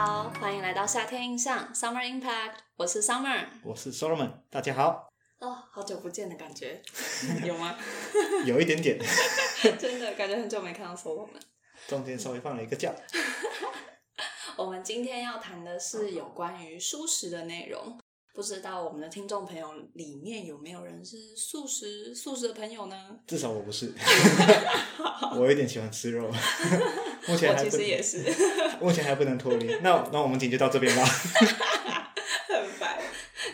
好，欢迎来到夏天印象 Summer Impact，我是 Summer。我是 Solomon，大家好，哦，好久不见的感觉，有吗？有一点点，真的感觉很久没看到 Solomon。中间稍微放了一个假。我们今天要谈的是有关于舒适的内容。不知道我们的听众朋友里面有没有人是素食素食的朋友呢？至少我不是，我有点喜欢吃肉，目前我其还不实也是，目前还不能脱离。那那我们今天就到这边吧。很烦，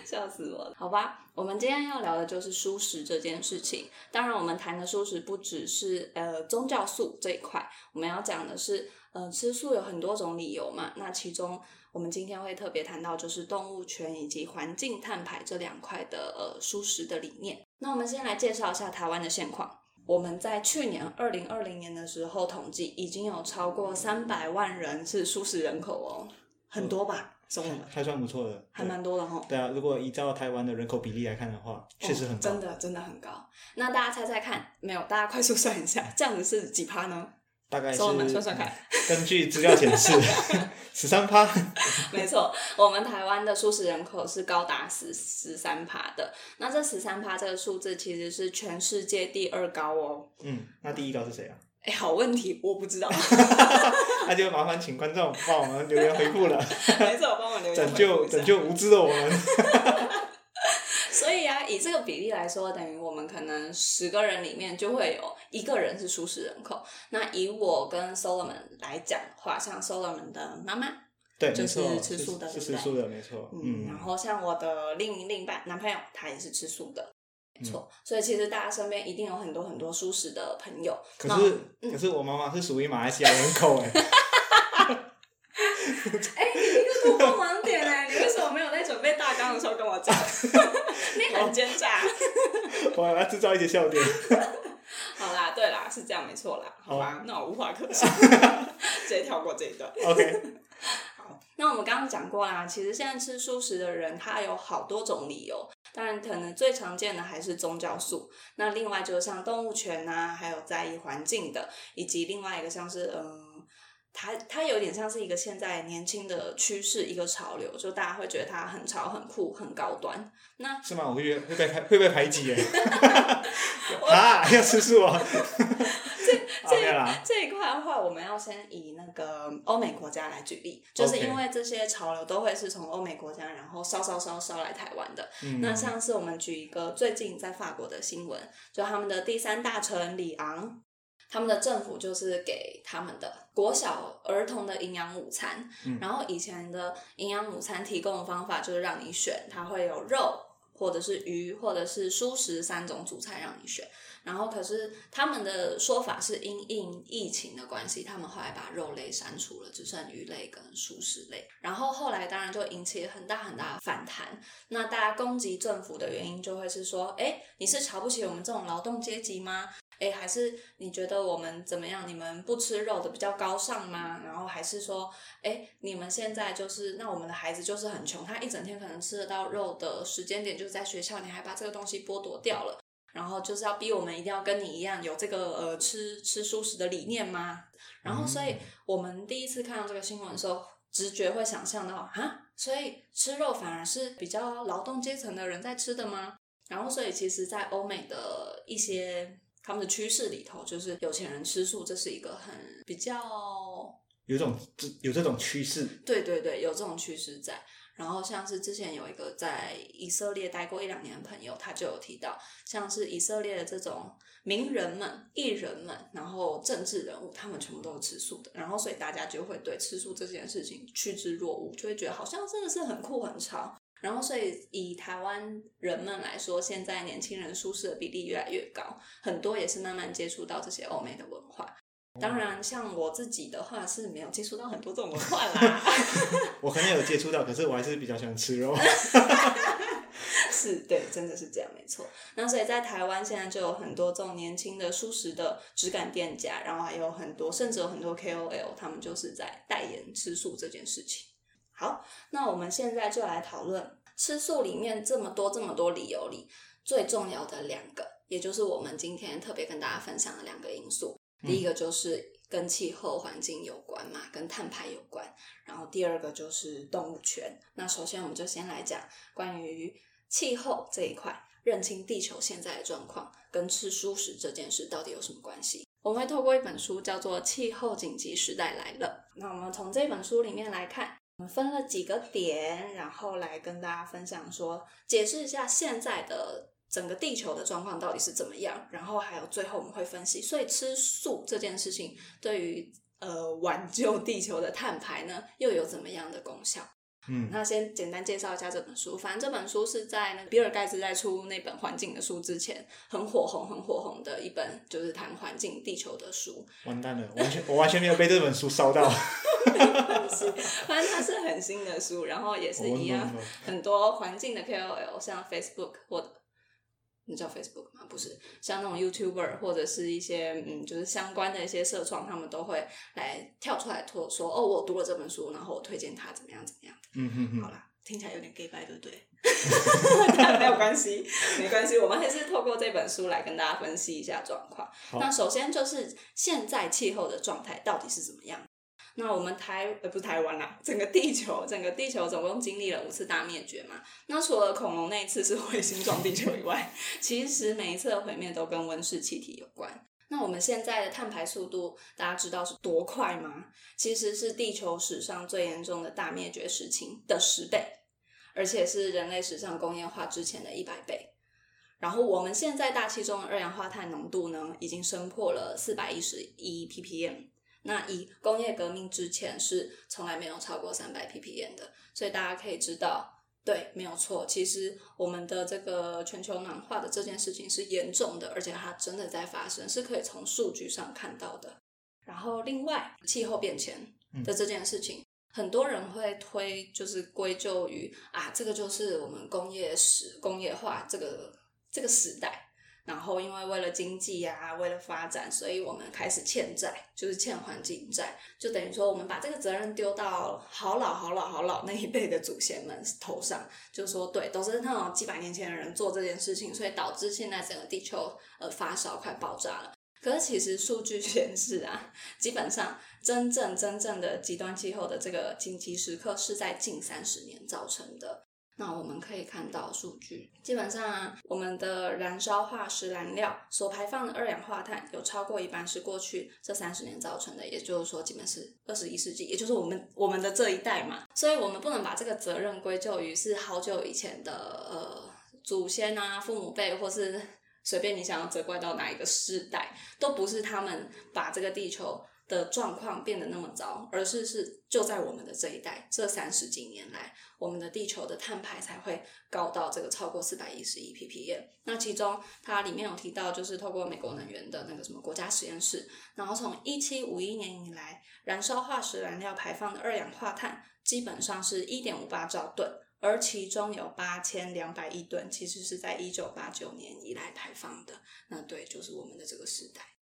笑死我了。好吧，我们今天要聊的就是素食这件事情。当然，我们谈的素食不只是呃宗教素这一块，我们要讲的是呃吃素有很多种理由嘛。那其中我们今天会特别谈到就是动物权以及环境碳排这两块的呃素食的理念。那我们先来介绍一下台湾的现况。我们在去年二零二零年的时候统计，已经有超过三百万人是素食人口哦，很多吧？中文还算不错的，还蛮多的哈。对啊，如果依照台湾的人口比例来看的话，确实很高。哦真的真的很高。那大家猜猜看，没有？大家快速算一下，这样子是几趴呢？大概是我们算算看。根据资料显示，十三趴。没错，我们台湾的素食人口是高达十十三趴的。那这十三趴这个数字其实是全世界第二高哦。嗯，那第一高是谁啊？哎，好问题，我不知道。那就麻烦请观众帮我们留言回复了，没错，帮我留言拯救拯救无知的我们。这个比例来说，等于我们可能十个人里面就会有一个人是素食人口。那以我跟 Solomon 来讲的话，像 Solomon 的妈妈，对，就是吃素的是是吃素的，没错。嗯，然嗯，后像我的另另一半男朋友，他也是吃素的，没错。所以其实大家身边一定有很多很多素食的朋友。可是可是我妈妈是属于马来西亚人口哎。哎、你一个突破盲点哎，你为什么没有在准备大纲的时候跟我讲？你很奸诈。我要制造一些笑点。好啦，对啦，是这样没错啦，好吧，那我无话可说，直接跳过这一段。OK，好，那我们刚刚讲过啦，其实现在吃素食的人，他有好多种理由。当然，可能最常见的还是宗教素。那另外就是像动物权啊，还有在意环境的，以及另外一个像是嗯，它它有点像是一个现在年轻的趋势，一个潮流，就大家会觉得它很潮、很酷、很高端。那是吗？我会会被排会被排挤耶。啊，要吃素 啊？这没有啦。这一块的话，我们要先以那个欧美国家来举例，就是因为这些潮流都会是从欧美国家，然后烧烧烧烧来台湾的。嗯那上次我们举一个最近在法国的新闻，就他们的第三大臣里昂，他们的政府就是给他们的国小儿童的营养午餐，嗯然后以前的营养午餐提供的方法就是让你选，它会有肉。或者是鱼，或者是蔬食三种主菜让你选，然后可是他们的说法是因应疫情的关系，他们后来把肉类删除了，只剩鱼类跟蔬食类。然后后来当然就引起很大很大的反弹。那大家攻击政府的原因就会是说，哎，你是瞧不起我们这种劳动阶级吗？哎，还是你觉得我们怎么样？你们不吃肉的比较高尚吗？然后还是说，哎，你们现在就是那我们的孩子就是很穷，他一整天可能吃得到肉的时间点就是在学校，你还把这个东西剥夺掉了。然后就是要逼我们一定要跟你一样有这个呃吃吃素食的理念吗？然后所以我们第一次看到这个新闻的时候，直觉会想象到啊，所以吃肉反而是比较劳动阶层的人在吃的吗？然后所以其实，在欧美的一些他们的趋势里头，就是有钱人吃素，这是一个很比较有种有这种趋势。对对对，有这种趋势在。然后像是之前有一个在以色列待过一两年的朋友，他就有提到，像是以色列的这种名人们、艺人们，然后政治人物，他们全部都是吃素的。然后所以大家就会对吃素这件事情趋之若鹜，就会觉得好像真的是很酷很潮。然后所以以台湾人们来说，现在年轻人素食的比例越来越高，很多也是慢慢接触到这些欧美的文化。当然，像我自己的话是没有接触到很多这种文化啦。我可能有接触到，可是我还是比较喜欢吃肉。是对，真的是这样，没错。那所以在台湾现在就有很多这种年轻的素食的质感店家，然后还有很多，甚至有很多 KOL，他们就是在代言吃素这件事情。好，那我们现在就来讨论吃素里面这么多这么多理由里最重要的两个，也就是我们今天特别跟大家分享的两个因素。第一个就是跟气候环境有关嘛，跟碳排有关。然后第二个就是动物权。那首先我们就先来讲关于气候这一块，认清地球现在的状况跟吃素食这件事到底有什么关系。我们会透过一本书叫做《气候紧急时代来了》。那我们从这本书里面来看，我们分了几个点，然后来跟大家分享说，解释一下现在的整个地球的状况到底是怎么样。然后还有最后我们会分析，所以吃素这件事情对于呃挽救地球的碳排呢，又有怎么样的功效？嗯，那先简单介绍一下这本书。反正这本书是在那个比尔盖茨在出那本环境的书之前，很火红、很火红的一本，就是谈环境、地球的书。完蛋了，完全我完全没有被这本书烧到。是，反正它是很新的书，然后也是一样，很多环境的 KOL，像 Facebook 或者那叫 Facebook 吗？不是，像那种 YouTuber 或者是一些嗯，就是相关的一些社创，他们都会来跳出来托说，哦，我读了这本书，然后我推荐他怎么样怎么样。嗯哼哼，好啦，听起来有点 gay 白，对不对？但没有关系，没关系，我们还是透过这本书来跟大家分析一下状况。那首先就是现在气候的状态到底是怎么样？那我们台呃不是台湾啦，整个地球，整个地球总共经历了五次大灭绝嘛。那除了恐龙那一次是彗星撞地球以外，其实每一次的毁灭都跟温室气体有关。那我们现在的碳排速度，大家知道是多快吗？其实是地球史上最严重的大灭绝事情的十倍，而且是人类史上工业化之前的一百倍。然后我们现在大气中的二氧化碳浓度呢，已经升破了四百一十一 ppm。那以工业革命之前是从来没有超过三百 ppm 的，所以大家可以知道。对，没有错。其实我们的这个全球暖化的这件事情是严重的，而且它真的在发生，是可以从数据上看到的。然后，另外气候变迁的这件事情，很多人会推，就是归咎于啊，这个就是我们工业时工业化这个这个时代。然后，因为为了经济呀，为了发展，所以我们开始欠债，就是欠环境债，就等于说我们把这个责任丢到好老好老好老那一辈的祖先们头上，就说对，都是那种几百年前的人做这件事情，所以导致现在整个地球呃发烧快爆炸了。可是其实数据显示啊，基本上真正真正的极端气候的这个紧急时刻是在近三十年造成的。那我们可以看到数据，基本上我们的燃烧化石燃料所排放的二氧化碳有超过一半是过去这三十年造成的，也就是说，基本是二十一世纪，也就是我们我们的这一代嘛。所以，我们不能把这个责任归咎于是好久以前的呃祖先啊、父母辈，或是随便你想要责怪到哪一个世代，都不是他们把这个地球。的状况变得那么糟，而是是就在我们的这一代，这三十几年来，我们的地球的碳排才会高到这个超过四百一十一 ppm。那其中它里面有提到，就是透过美国能源的那个什么国家实验室，然后从一七五一年以来，燃烧化石燃料排放的二氧化碳基本上是一点五八兆吨，而其中有八千两百亿吨其实是在一九八九年以来排放的。那对，就是我们的这个时代。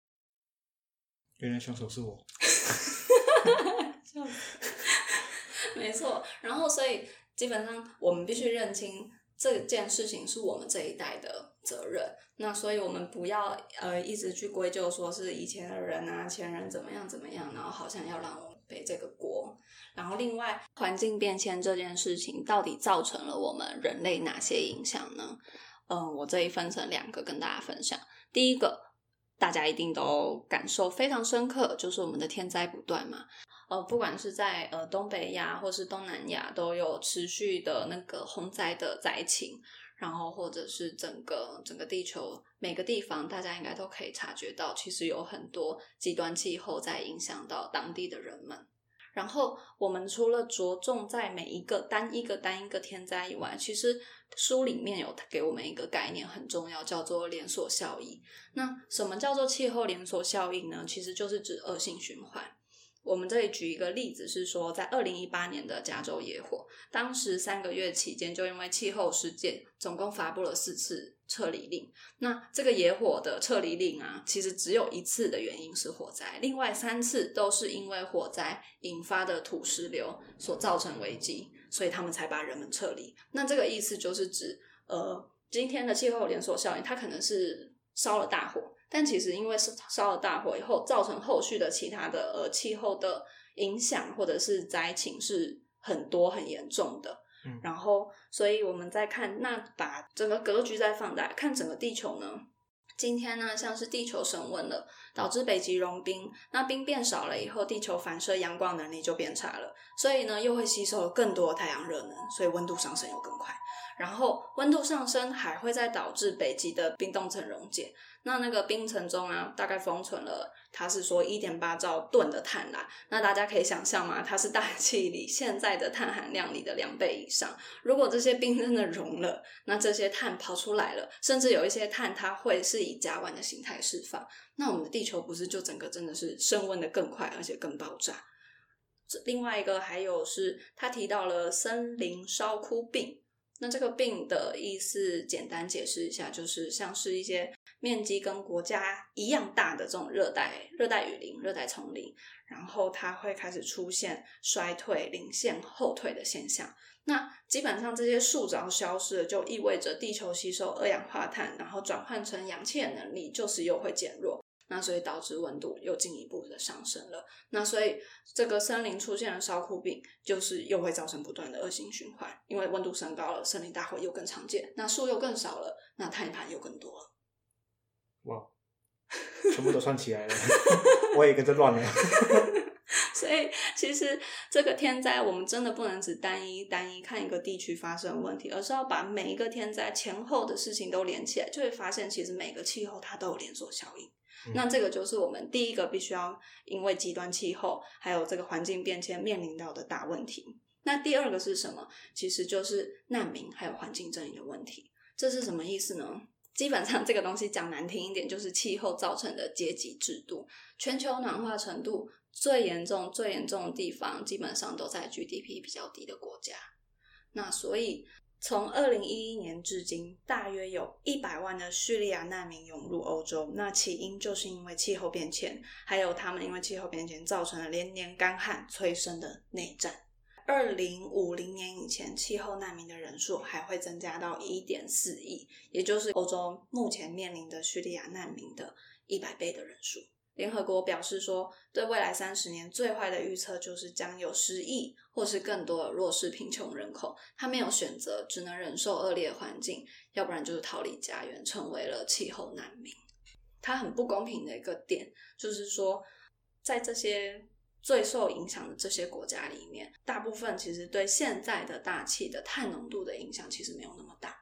原来凶手是我，没错。然后，所以基本上我们必须认清这件事情是我们这一代的责任。那所以我们不要呃一直去归咎说是以前的人啊，前人怎么样怎么样，然后好像要让我们背这个锅。然后，另外环境变迁这件事情到底造成了我们人类哪些影响呢？嗯，我这里分成两个跟大家分享。第一个。大家一定都感受非常深刻，就是我们的天灾不断嘛。呃，不管是在呃东北亚或是东南亚，都有持续的那个洪灾的灾情，然后或者是整个整个地球每个地方，大家应该都可以察觉到，其实有很多极端气候在影响到当地的人们。然后我们除了着重在每一个单一个单一个天灾以外，其实书里面有给我们一个概念很重要，叫做连锁效应。那什么叫做气候连锁效应呢？其实就是指恶性循环。我们这里举一个例子是说，在二零一八年的加州野火，当时三个月期间就因为气候事件，总共发布了四次。撤离令，那这个野火的撤离令啊，其实只有一次的原因是火灾，另外三次都是因为火灾引发的土石流所造成危机，所以他们才把人们撤离。那这个意思就是指，呃，今天的气候连锁效应，它可能是烧了大火。但其实因为烧烧了大火以后，造成后续的其他的呃气候的影响或者是灾情是很多很严重的。然后，所以我们再看，那把整个格局再放大，看整个地球呢。今天呢，像是地球升温了，导致北极融冰，那冰变少了以后，地球反射阳光能力就变差了，所以呢，又会吸收更多的太阳热能，所以温度上升又更快。然后温度上升还会再导致北极的冰冻层溶解，那那个冰层中啊，大概封存了，它是说一点八兆吨的碳啦。那大家可以想象吗？它是大气里现在的碳含量里的两倍以上。如果这些冰真的融了，那这些碳跑出来了，甚至有一些碳它会是以甲烷的形态释放，那我们的地球不是就整个真的是升温的更快，而且更爆炸？这另外一个还有是，他提到了森林烧枯病。那这个病的意思，简单解释一下，就是像是一些面积跟国家一样大的这种热带热带雨林、热带丛林，然后它会开始出现衰退、零线后退的现象。那基本上这些树只要消失了，就意味着地球吸收二氧化碳，然后转换成氧气的能力就是又会减弱。那所以导致温度又进一步的上升了。那所以这个森林出现了烧枯病，就是又会造成不断的恶性循环，因为温度升高了，森林大火又更常见，那树又更少了，那碳盘又更多了。哇，全部都串起来了，我也跟着乱了。所以其实这个天灾，我们真的不能只单一单一看一个地区发生问题，而是要把每一个天灾前后的事情都连起来，就会发现其实每个气候它都有连锁效应。嗯那这个就是我们第一个必须要因为极端气候还有这个环境变迁面临到的大问题。那第二个是什么？其实就是难民还有环境正义的问题。这是什么意思呢？基本上这个东西讲难听一点，就是气候造成的阶级制度。全球暖化程度最严重、最严重的地方，基本上都在 GDP 比较低的国家。那所以从二零一一年至今，大约有一百万的叙利亚难民涌入欧洲。那起因就是因为气候变迁，还有他们因为气候变迁造成了连年干旱催生的内战。二零五零年以前，气候难民的人数还会增加到一点四亿，也就是欧洲目前面临的叙利亚难民的一百倍的人数。联合国表示说，对未来三十年最坏的预测就是将有十亿或是更多的弱势贫穷人口，他没有选择，只能忍受恶劣环境，要不然就是逃离家园，成为了气候难民。它很不公平的一个点就是说，在这些最受影响的这些国家里面，大部分其实对现在的大气的碳浓度的影响其实没有那么大，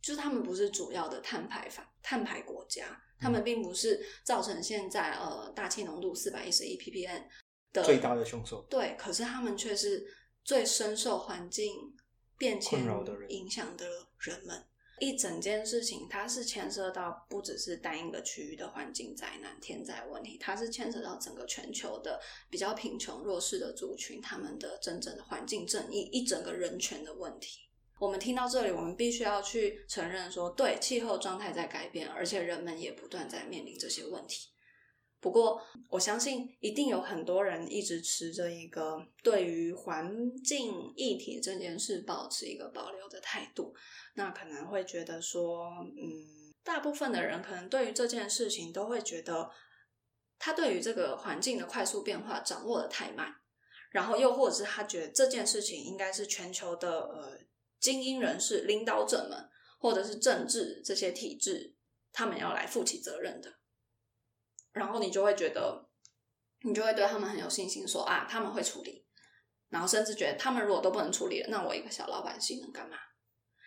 就是他们不是主要的碳排放碳排国家。他们并不是造成现在呃大气浓度四百一十一 ppm 的最大的凶手。对，可是他们却是最深受环境变迁影响的人们。一整件事情，它是牵涉到不只是单一个区域的环境灾难、天灾问题，它是牵涉到整个全球的比较贫穷、弱势的族群，他们的真正的环境正义、一整个人权的问题。我们听到这里，我们必须要去承认说，对气候状态在改变，而且人们也不断在面临这些问题。不过，我相信一定有很多人一直持着一个对于环境议题这件事保持一个保留的态度。那可能会觉得说，嗯，大部分的人可能对于这件事情都会觉得，他对于这个环境的快速变化掌握的太慢，然后又或者是他觉得这件事情应该是全球的呃精英人士、领导者们，或者是政治这些体制，他们要来负起责任的。然后你就会觉得，你就会对他们很有信心说，啊，他们会处理。然后甚至觉得，他们如果都不能处理了，那我一个小老百姓能干嘛？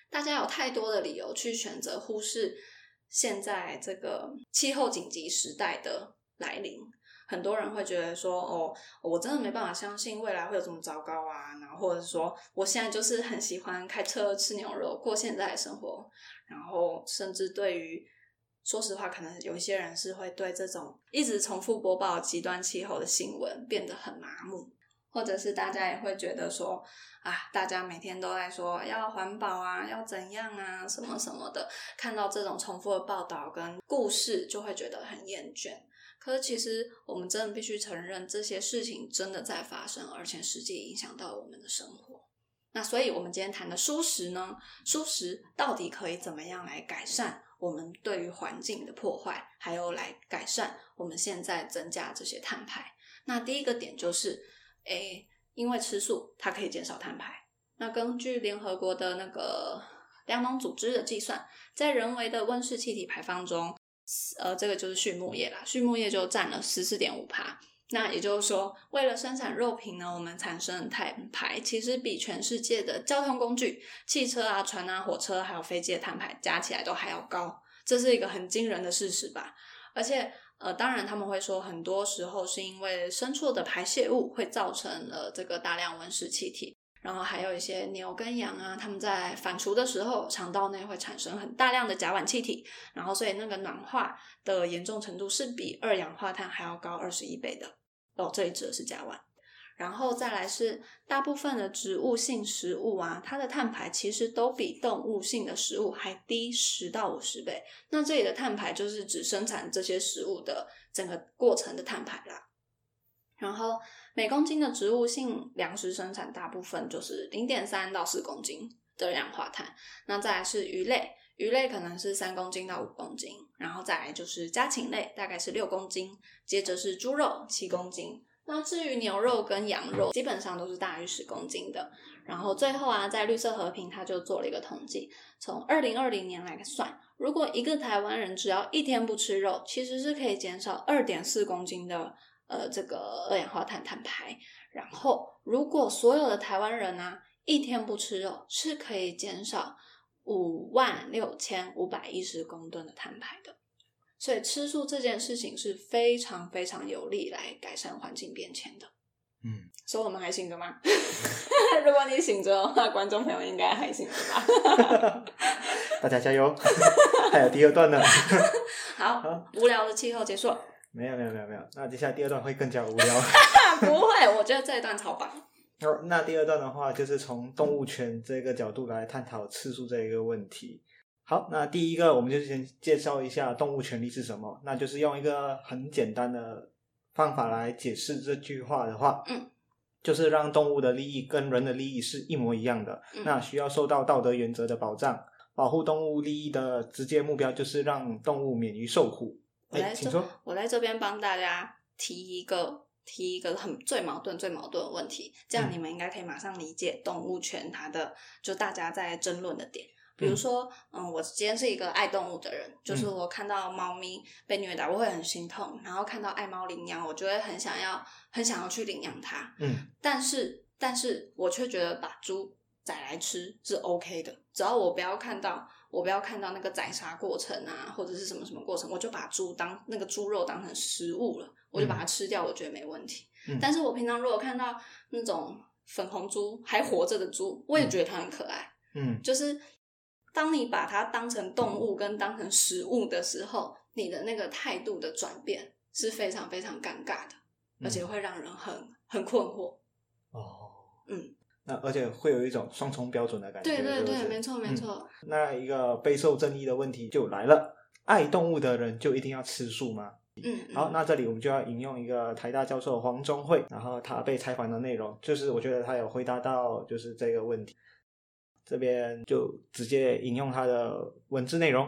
大家有太多的理由去选择忽视现在这个气候紧急时代的来临。很多人会觉得说，哦，我真的没办法相信未来会有这么糟糕啊，然后或者是说，我现在就是很喜欢开车吃牛肉过现在的生活，然后甚至对于，说实话，可能有一些人是会对这种一直重复播报极端气候的新闻变得很麻木，或者是大家也会觉得说，啊，大家每天都在说要环保啊，要怎样啊，什么什么的，看到这种重复的报道跟故事，就会觉得很厌倦。可是其实我们真的必须承认，这些事情真的在发生，而且实际影响到我们的生活。那所以，我们今天谈的舒适呢，舒适到底可以怎么样来改善我们对于环境的破坏，还有来改善我们现在增加这些碳排。那第一个点就是，诶，因为吃素，它可以减少碳排。那根据联合国的那个粮农组织的计算，在人为的温室气体排放中，呃，这个就是畜牧业啦，畜牧业就占了十四点五帕。那也就是说，为了生产肉品呢，我们产生的碳排其实比全世界的交通工具、汽车啊、船啊、火车还有飞机的碳排加起来都还要高，这是一个很惊人的事实吧？而且，呃，当然他们会说，很多时候是因为牲畜的排泄物会造成了这个大量温室气体。然后还有一些牛跟羊啊，他们在反刍的时候，肠道内会产生很大量的甲烷气体，然后所以那个暖化的严重程度是比二氧化碳还要高二十一倍的。哦，这一指的是甲烷。然后再来是大部分的植物性食物啊，它的碳排其实都比动物性的食物还低十到五十倍。那这里的碳排就是指生产这些食物的整个过程的碳排啦。然后每公斤的植物性粮食生产大部分就是零点三到四公斤的二氧化碳。那再来是鱼类，鱼类可能是三公斤到五公斤。然后再来就是家禽类，大概是六公斤。接着是猪肉七公斤。那至于牛肉跟羊肉，基本上都是大于十公斤的。然后最后啊，在绿色和平，他就做了一个统计，从二零二零年来算，如果一个台湾人只要一天不吃肉，其实是可以减少二点四公斤的。呃，这个二氧化碳碳排，然后如果所有的台湾人啊一天不吃肉，是可以减少五万六千五百一十公吨的碳排的。所以吃素这件事情是非常非常有利来改善环境变迁的。嗯，所以我们还醒着吗？如果你醒着的话，观众朋友应该还醒着吧？大家加油！还有第二段呢。好，无聊的气候结束。没有没有没有没有，那接下来第二段会更加无聊。不会，我觉得这一段超棒。好，那第二段的话，就是从动物权这个角度来探讨次数这一个问题。好，那第一个，我们就先介绍一下动物权利是什么。那就是用一个很简单的方法来解释这句话的话，嗯，就是让动物的利益跟人的利益是一模一样的。那需要受到道德原则的保障，保护动物利益的直接目标就是让动物免于受苦。我在这，我在这边帮大家提一个提一个很最矛盾、最矛盾的问题，这样你们应该可以马上理解动物权它的就大家在争论的点。比如说，嗯，我今天是一个爱动物的人，就是我看到猫咪被虐待，我会很心痛；然后看到爱猫领养，我就会很想要很想要去领养它。嗯，但是但是我却觉得把猪宰来吃是 OK 的，只要我不要看到。我不要看到那个宰杀过程啊，或者是什么什么过程，我就把猪当那个猪肉当成食物了，我就把它吃掉，我觉得没问题。但是我平常如果看到那种粉红猪还活着的猪，我也觉得它很可爱。嗯，就是当你把它当成动物跟当成食物的时候，你的那个态度的转变是非常非常尴尬的，而且会让人很很困惑。哦，嗯。那而且会有一种双重标准的感觉，对对对，没错没错。那一个备受争议的问题就来了：爱动物的人就一定要吃素吗？嗯。好，那这里我们就要引用一个台大教授黄忠惠，然后他被采访的内容，就是我觉得他有回答到就是这个问题。这边就直接引用他的文字内容：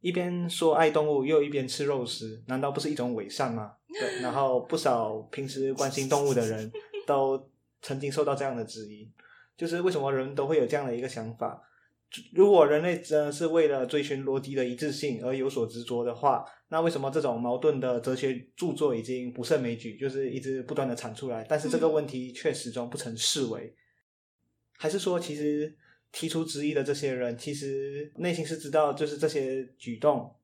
一边说爱动物，又一边吃肉食，难道不是一种伪善吗？对。然后不少平时关心动物的人都。曾经受到这样的质疑，就是为什么人都会有这样的一个想法？如果人类真的是为了追寻逻辑的一致性而有所执着的话，那为什么这种矛盾的哲学著作已经不胜枚举，就是一直不断的产出来，但是这个问题却始终不曾视为？还是说，其实提出质疑的这些人，其实内心是知道，就是这些举动。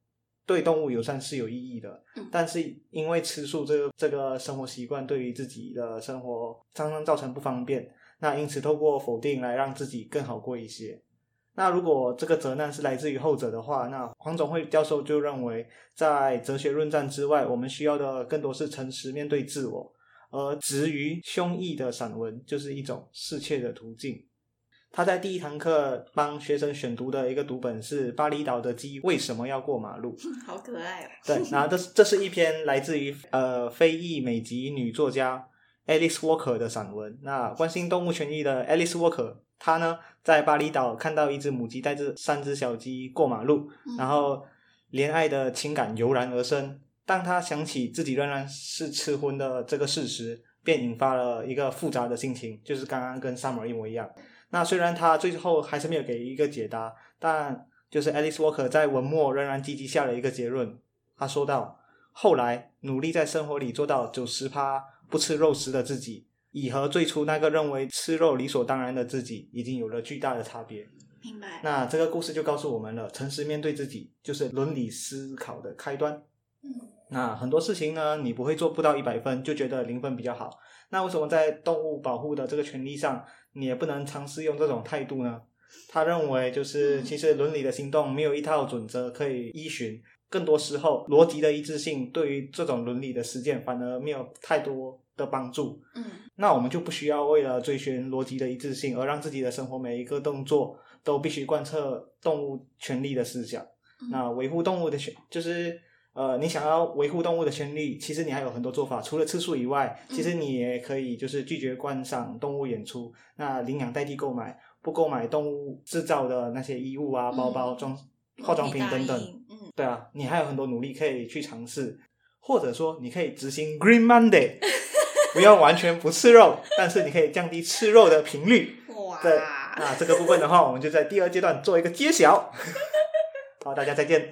对动物友善是有意义的，但是因为吃素这个这个生活习惯对于自己的生活常常造成不方便，那因此透过否定来让自己更好过一些。那如果这个责难是来自于后者的话，那黄总会教授就认为，在哲学论战之外，我们需要的更多是诚实面对自我，而止于胸臆的散文就是一种适切的途径。他在第一堂课帮学生选读的一个读本是《巴厘岛的鸡为什么要过马路 》，好可爱哦。对，然后这这是一篇来自于呃非裔美籍女作家 Alice Walker 的散文。那关心动物权益的 Alice Walker，她呢在巴厘岛看到一只母鸡带着三只小鸡过马路，然后怜爱的情感油然而生。当她想起自己仍然是吃荤的这个事实，便引发了一个复杂的心情，就是刚刚跟 Summer 一模一样。那虽然他最后还是没有给一个解答，但就是 Alice Walker 在文末仍然积极下了一个结论。他说道：“后来努力在生活里做到九十趴不吃肉食的自己，已和最初那个认为吃肉理所当然的自己，已经有了巨大的差别。”明白。那这个故事就告诉我们了，诚实面对自己就是伦理思考的开端。嗯，那很多事情呢，你不会做不到一百分，就觉得零分比较好。那为什么在动物保护的这个权利上，你也不能尝试用这种态度呢？他认为，就是其实伦理的行动没有一套准则可以依循，更多时候逻辑的一致性对于这种伦理的实践反而没有太多的帮助。嗯，那我们就不需要为了追寻逻辑的一致性而让自己的生活每一个动作都必须贯彻动物权利的思想。那维护动物的权就是。呃，你想要维护动物的权利，其实你还有很多做法。除了吃素以外，其实你也可以就是拒绝观赏动物演出，那领养代替购买，不购买动物制造的那些衣物啊、包包、装化妆品等等。嗯，对啊，你还有很多努力可以去尝试，或者说你可以执行 Green Monday，不要完全不吃肉，但是你可以降低吃肉的频率。哇，对，那这个部分的话，我们就在第二阶段做一个揭晓。好，大家再见。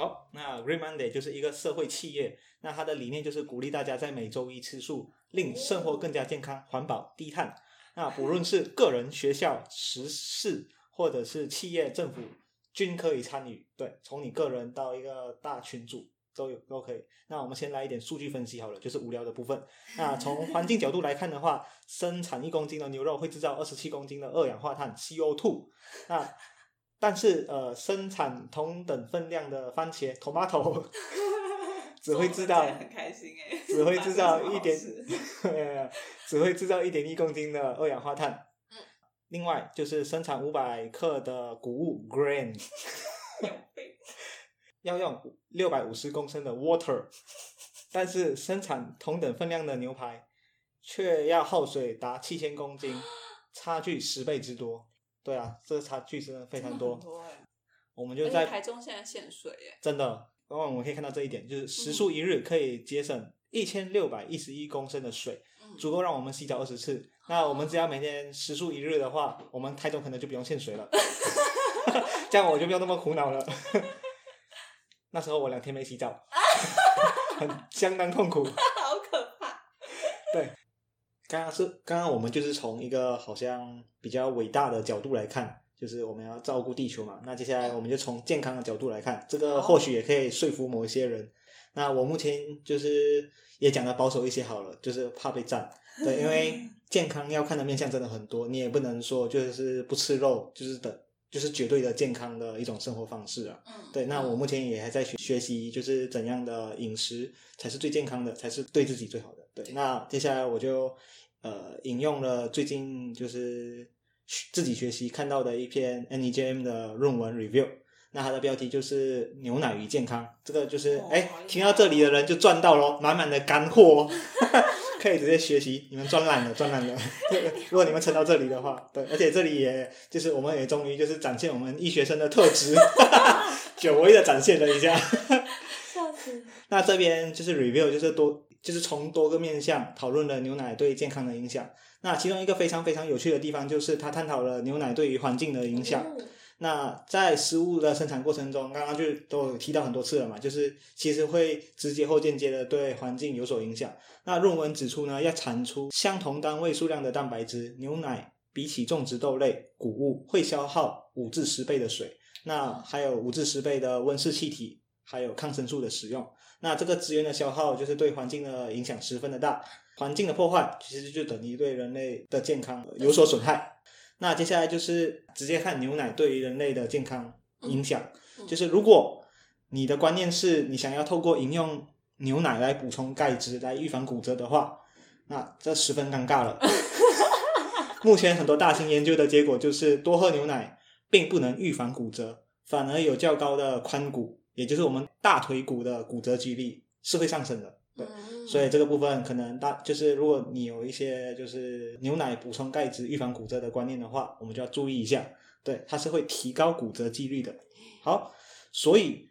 好，那 Remindday 就是一个社会企业，那它的理念就是鼓励大家在每周一吃素，令生活更加健康、环保、低碳。那不论是个人、学校、实事，或者是企业、政府，均可以参与。对，从你个人到一个大群组都有都可以。那我们先来一点数据分析好了，就是无聊的部分。那从环境角度来看的话，生产一公斤的牛肉会制造二十七公斤的二氧化碳 （CO2）。那但是呃，生产同等分量的番茄 （tomato） 只会制造很开心哎，只会制造一点发生什么好事，只会制造一点一公斤的二氧化碳。另外就是生产五百克的谷物 （grain） 要用六百五十公升的 water，但是生产同等分量的牛排却要耗水达七千公斤，差距十倍之多。对啊，这个差距真的非常多。我们就在台中现在限水耶，真的，然后我们可以看到这一点，就是时速一日可以节省一千六百一十一公升的水，嗯足够让我们洗澡二十次。那我们只要每天时速一日的话，我们台中可能就不用限水了，这样我就不用那么苦恼了。那时候我两天没洗澡，很相当痛苦。好可怕。刚刚是刚刚我们就是从一个好像比较伟大的角度来看，就是我们要照顾地球嘛。那接下来我们就从健康的角度来看，这个或许也可以说服某一些人。那我目前就是也讲的保守一些好了，就是怕被赞。对，因为健康要看的面相真的很多，你也不能说就是不吃肉就是的，就是绝对的健康的一种生活方式啊。嗯，对，那我目前也还在学学习，就是怎样的饮食才是最健康的，才是对自己最好的。对，那接下来我就呃引用了最近就是自己学习看到的一篇 NEJM 的论文 review。那它的标题就是牛奶与健康，这个就是哎、听到这里的人就赚到咯，满满的干货、哦，可以直接学习，你们赚烂了，赚烂了。对如果你们撑到这里的话，对，而且这里也就是我们也终于就是展现我们医学生的特质，久违的展现了一下。笑死。那这边就是 review，就是多就是从多个面向讨论了牛奶对健康的影响。那其中一个非常非常有趣的地方，就是他探讨了牛奶对于环境的影响。哦那在食物的生产过程中，刚刚就都有提到很多次了嘛，就是其实会直接或间接的对环境有所影响。那论文指出呢，要产出相同单位数量的蛋白质，牛奶比起种植豆类、谷物会消耗五至十倍的水，那还有五至十倍的温室气体，还有抗生素的使用。那这个资源的消耗就是对环境的影响十分的大，环境的破坏其实就等于对人类的健康有所损害。那接下来就是直接看牛奶对于人类的健康影响，嗯就是如果你的观念是你想要透过饮用牛奶来补充钙质来预防骨折的话，那这十分尴尬了。目前很多大型研究的结果就是多喝牛奶并不能预防骨折，反而有较高的髋骨，也就是我们大腿骨的骨折几率是会上升的。对，嗯所以这个部分可能大就是如果你有一些就是牛奶补充钙质预防骨折的观念的话，我们就要注意一下。对，它是会提高骨折几率的。好，所以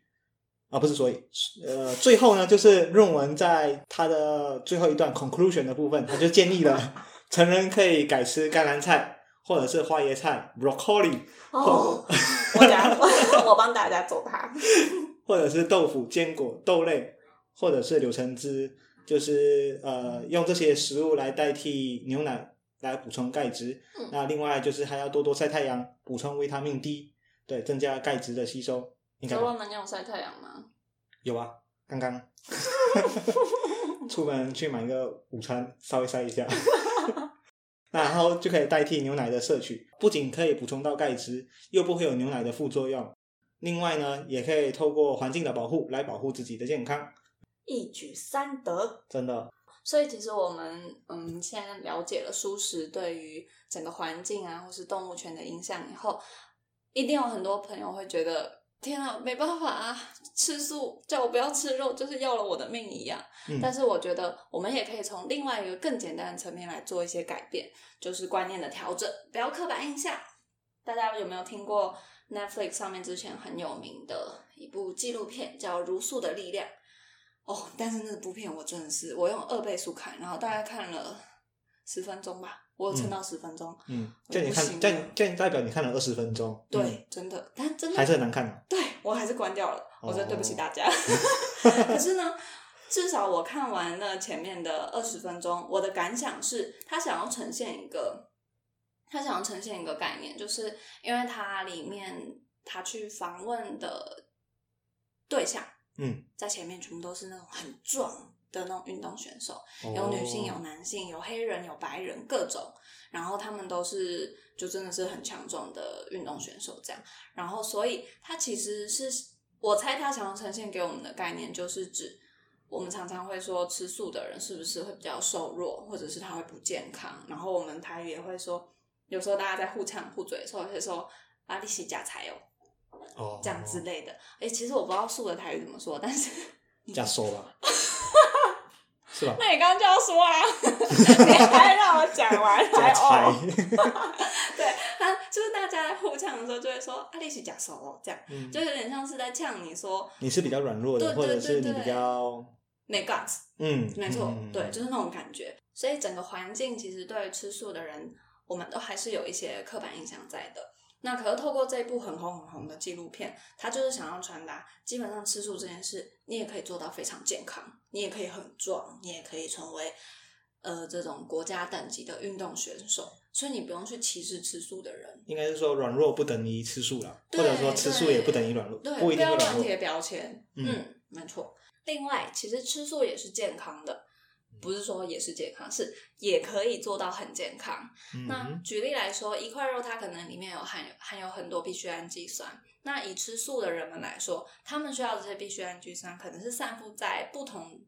啊不是所以，呃，最后呢就是论文在它的最后一段 conclusion 的部分，它就建议了成人可以改吃甘蓝菜或者是花椰菜 broccoli 哦，我家我帮大家做它。或者是豆腐、坚果、豆类，或者是柳橙汁，就是呃用这些食物来代替牛奶来补充钙质。嗯那另外就是还要多多晒太阳，补充维他命 D，对，增加钙质的吸收。应该吧所以我们用晒太阳吗？有啊，刚刚 出门去买个午餐，稍微晒一下。那然后就可以代替牛奶的摄取，不仅可以补充到钙质，又不会有牛奶的副作用。另外呢，也可以透过环境的保护来保护自己的健康。一举三得。真的，所以其实我们嗯，现在了解了素食对于整个环境啊，或是动物权的影响以后，一定有很多朋友会觉得，天啊，没办法啊，吃素叫我不要吃肉，就是要了我的命一样。嗯但是我觉得我们也可以从另外一个更简单的层面来做一些改变，就是观念的调整，不要刻板印象。大家有没有听过 Netflix 上面之前很有名的一部纪录片叫《如素的力量》？哦，但是那部片我真的是我用二倍速看，然后大概看了十分钟吧，我有撑到十分钟。嗯，我这样你看，这样这样代表你看了二十分钟，对，嗯真的，但真的还是很难看的。对我还是关掉了，我真的对不起哦大家。可是呢，至少我看完了前面的二十分钟，我的感想是，他想要呈现一个，他想要呈现一个概念，就是因为他里面他去访问的对象，嗯，在前面全部都是那种很壮的那种运动选手，哦有女性，有男性，有黑人，有白人，各种。然后他们都是就真的是很强壮的运动选手这样。然后所以他其实是我猜他想要呈现给我们的概念，就是指我们常常会说吃素的人是不是会比较瘦弱，或者是他会不健康。然后我们台语也会说，有时候大家在互呛互嘴的时候，会说啊利息假财哦哦，这样之类的。哎，其实我不知道素的台语怎么说，但是。加收了，是吧？那你刚刚就要说啊，你还让我讲完，还加菜哦，，对，他就是大家在互呛的时候就会说啊，利息假手哦，这样嗯就有点像是在呛你说你是比较软弱的，对或者对对对是你比较没 guts，嗯，没错，嗯对，就是那种感觉。所以整个环境其实对吃素的人，我们都还是有一些刻板印象在的。那可是透过这部很红很红的纪录片，它就是想要传达，基本上吃素这件事，你也可以做到非常健康，你也可以很壮，你也可以成为呃这种国家等级的运动选手，所以你不用去歧视吃素的人。应该是说软弱不等于吃素了，或者说吃素也不等于软弱，对，不一定要会软弱。乱贴标签。嗯嗯，没错。另外，其实吃素也是健康的，不是说也是健康，是也可以做到很健康。那嗯，举例来说，一块肉它可能里面有含有含有很多必需氨基酸。那以吃素的人们来说，他们需要的这些必需氨基酸可能是散布在不同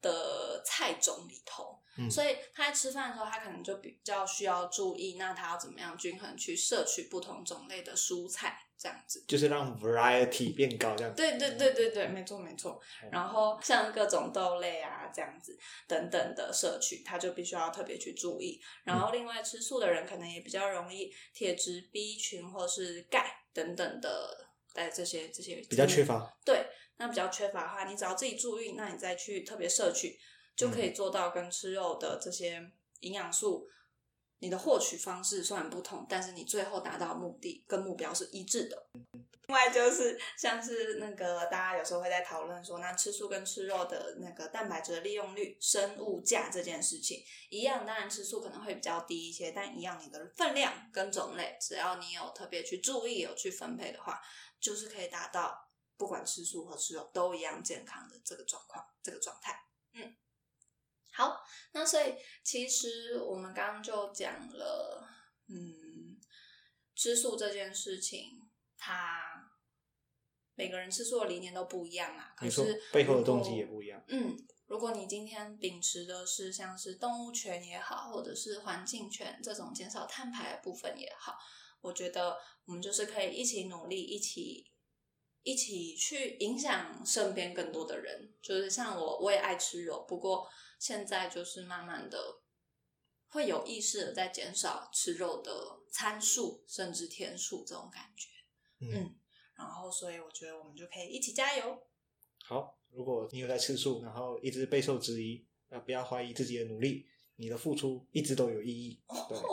的菜种里头。嗯所以他在吃饭的时候，他可能就比较需要注意，那他要怎么样均衡去摄取不同种类的蔬菜，这样子。就是让 variety 变高这样。对对对对对，没错没错。然后像各种豆类啊这样子等等的摄取，他就必须要特别去注意。然后另外吃素的人可能也比较容易铁质、B 群或是钙等等的，在这些这些比较缺。乏。对，那比较缺乏的话，你只要自己注意，那你再去特别摄取，就可以做到跟吃肉的这些营养素。你的获取方式虽然不同，但是你最后达到目的跟目标是一致的。另外就是像是那个大家有时候会在讨论说，那吃素跟吃肉的那个蛋白质的利用率、生物价这件事情一样，当然吃素可能会比较低一些，但一样你的分量跟种类，只要你有特别去注意、有去分配的话，就是可以达到不管吃素和吃肉都一样健康的这个状况、这个状态。嗯，好，那所以其实我们刚刚就讲了，嗯，吃素这件事情，它每个人吃素的理念都不一样啊。可是，背后的动机也不一样。嗯，如果你今天秉持的是像是动物权也好，或者是环境权这种减少碳排的部分也好，我觉得我们就是可以一起努力，一起一起去影响身边更多的人。就是像我，我也爱吃肉，不过现在就是慢慢的会有意识的在减少吃肉的参数，甚至天数这种感觉。嗯，然后所以我觉得我们就可以一起加油。好，如果你有在吃素，然后一直备受质疑，那不要怀疑自己的努力，你的付出一直都有意义。对。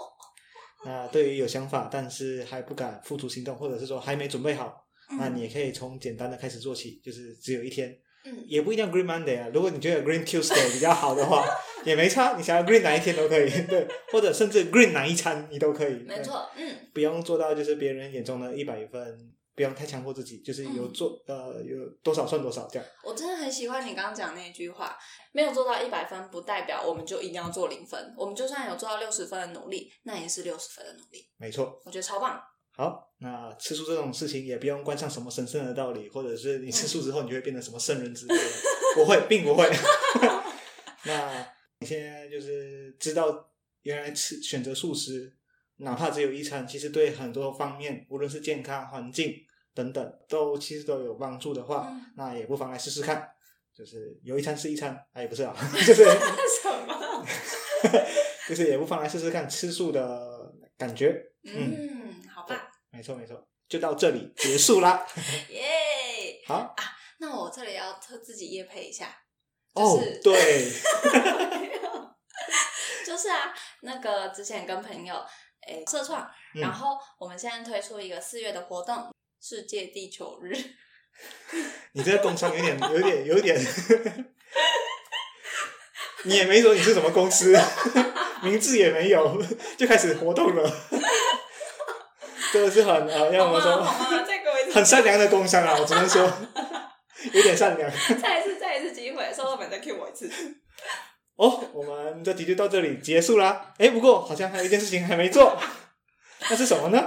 那对于有想法但是还不敢付出行动，或者是说还没准备好，那你也可以从简单的开始做起，就是只有一天，嗯，也不一定要 Green Monday 啊。如果你觉得 Green Tuesday 比较好的话，也没差，你想要 Green 哪一天都可以，对，或者甚至 Green 哪一餐你都可以，没错，嗯，不用做到就是别人眼中的一百分。不用太强迫自己，就是有做呃有多少算多少这样。我真的很喜欢你刚刚讲那句话，没有做到一百分，不代表我们就一定要做零分。我们就算有做到六十分的努力，那也是六十分的努力。没错，我觉得超棒。好，那吃素这种事情也不用关上什么神圣的道理，或者是你吃素之后你就会变成什么圣人之类的，不会，并不会。那你现在就是知道，原来吃选择素食。哪怕只有一餐，其实对很多方面，无论是健康、环境等等，都其实都有帮助的话，那也不妨来试试看。就是有一餐是一餐，哎，不是啊，就是什么？就是也不妨来试试看吃素的感觉。嗯。没错没错，就到这里结束啦。耶！好啊，那我这里要特自己夜配一下。哦，对。就是啊，那个之前跟朋友。诶，社创，然后我们现在推出一个四月的活动——世界地球日。你这个工商有点、有点、有点，你也没说你是什么公司，名字也没有，就开始活动了。真的是很呃，要我们说，很善良的工商啊，我只能说 有点善良。再一次，再一次机会，收老板再 Q 我一次。哦，我们这题就到这里结束啦。哎，不过好像还有一件事情还没做，那是什么呢？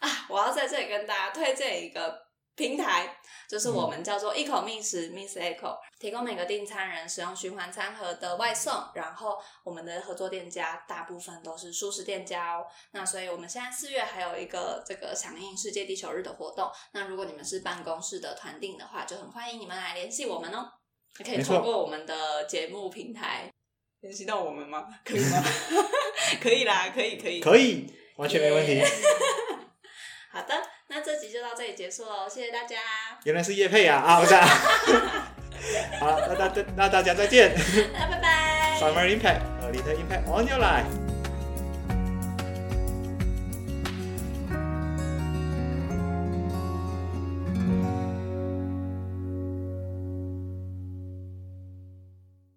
啊，我要在这里跟大家推荐一个平台，就是我们叫做一口觅食 Miss Echo，提供每个订餐人使用循环餐盒的外送。然后我们的合作店家大部分都是素食店家哦。那所以我们现在四月还有一个这个响应世界地球日的活动。那如果你们是办公室的团订的话，就很欢迎你们来联系我们哦。可以通过我们的节目平台。联系到我们吗？可以吗？可以啦，可以，可以，可以，完全没问题。好的，那这集就到这里结束喽，谢谢大家。原来是叶佩呀啊，不是。好，那大那大家再见。那 拜拜。Summer Impact，呃，Little Impact on your life。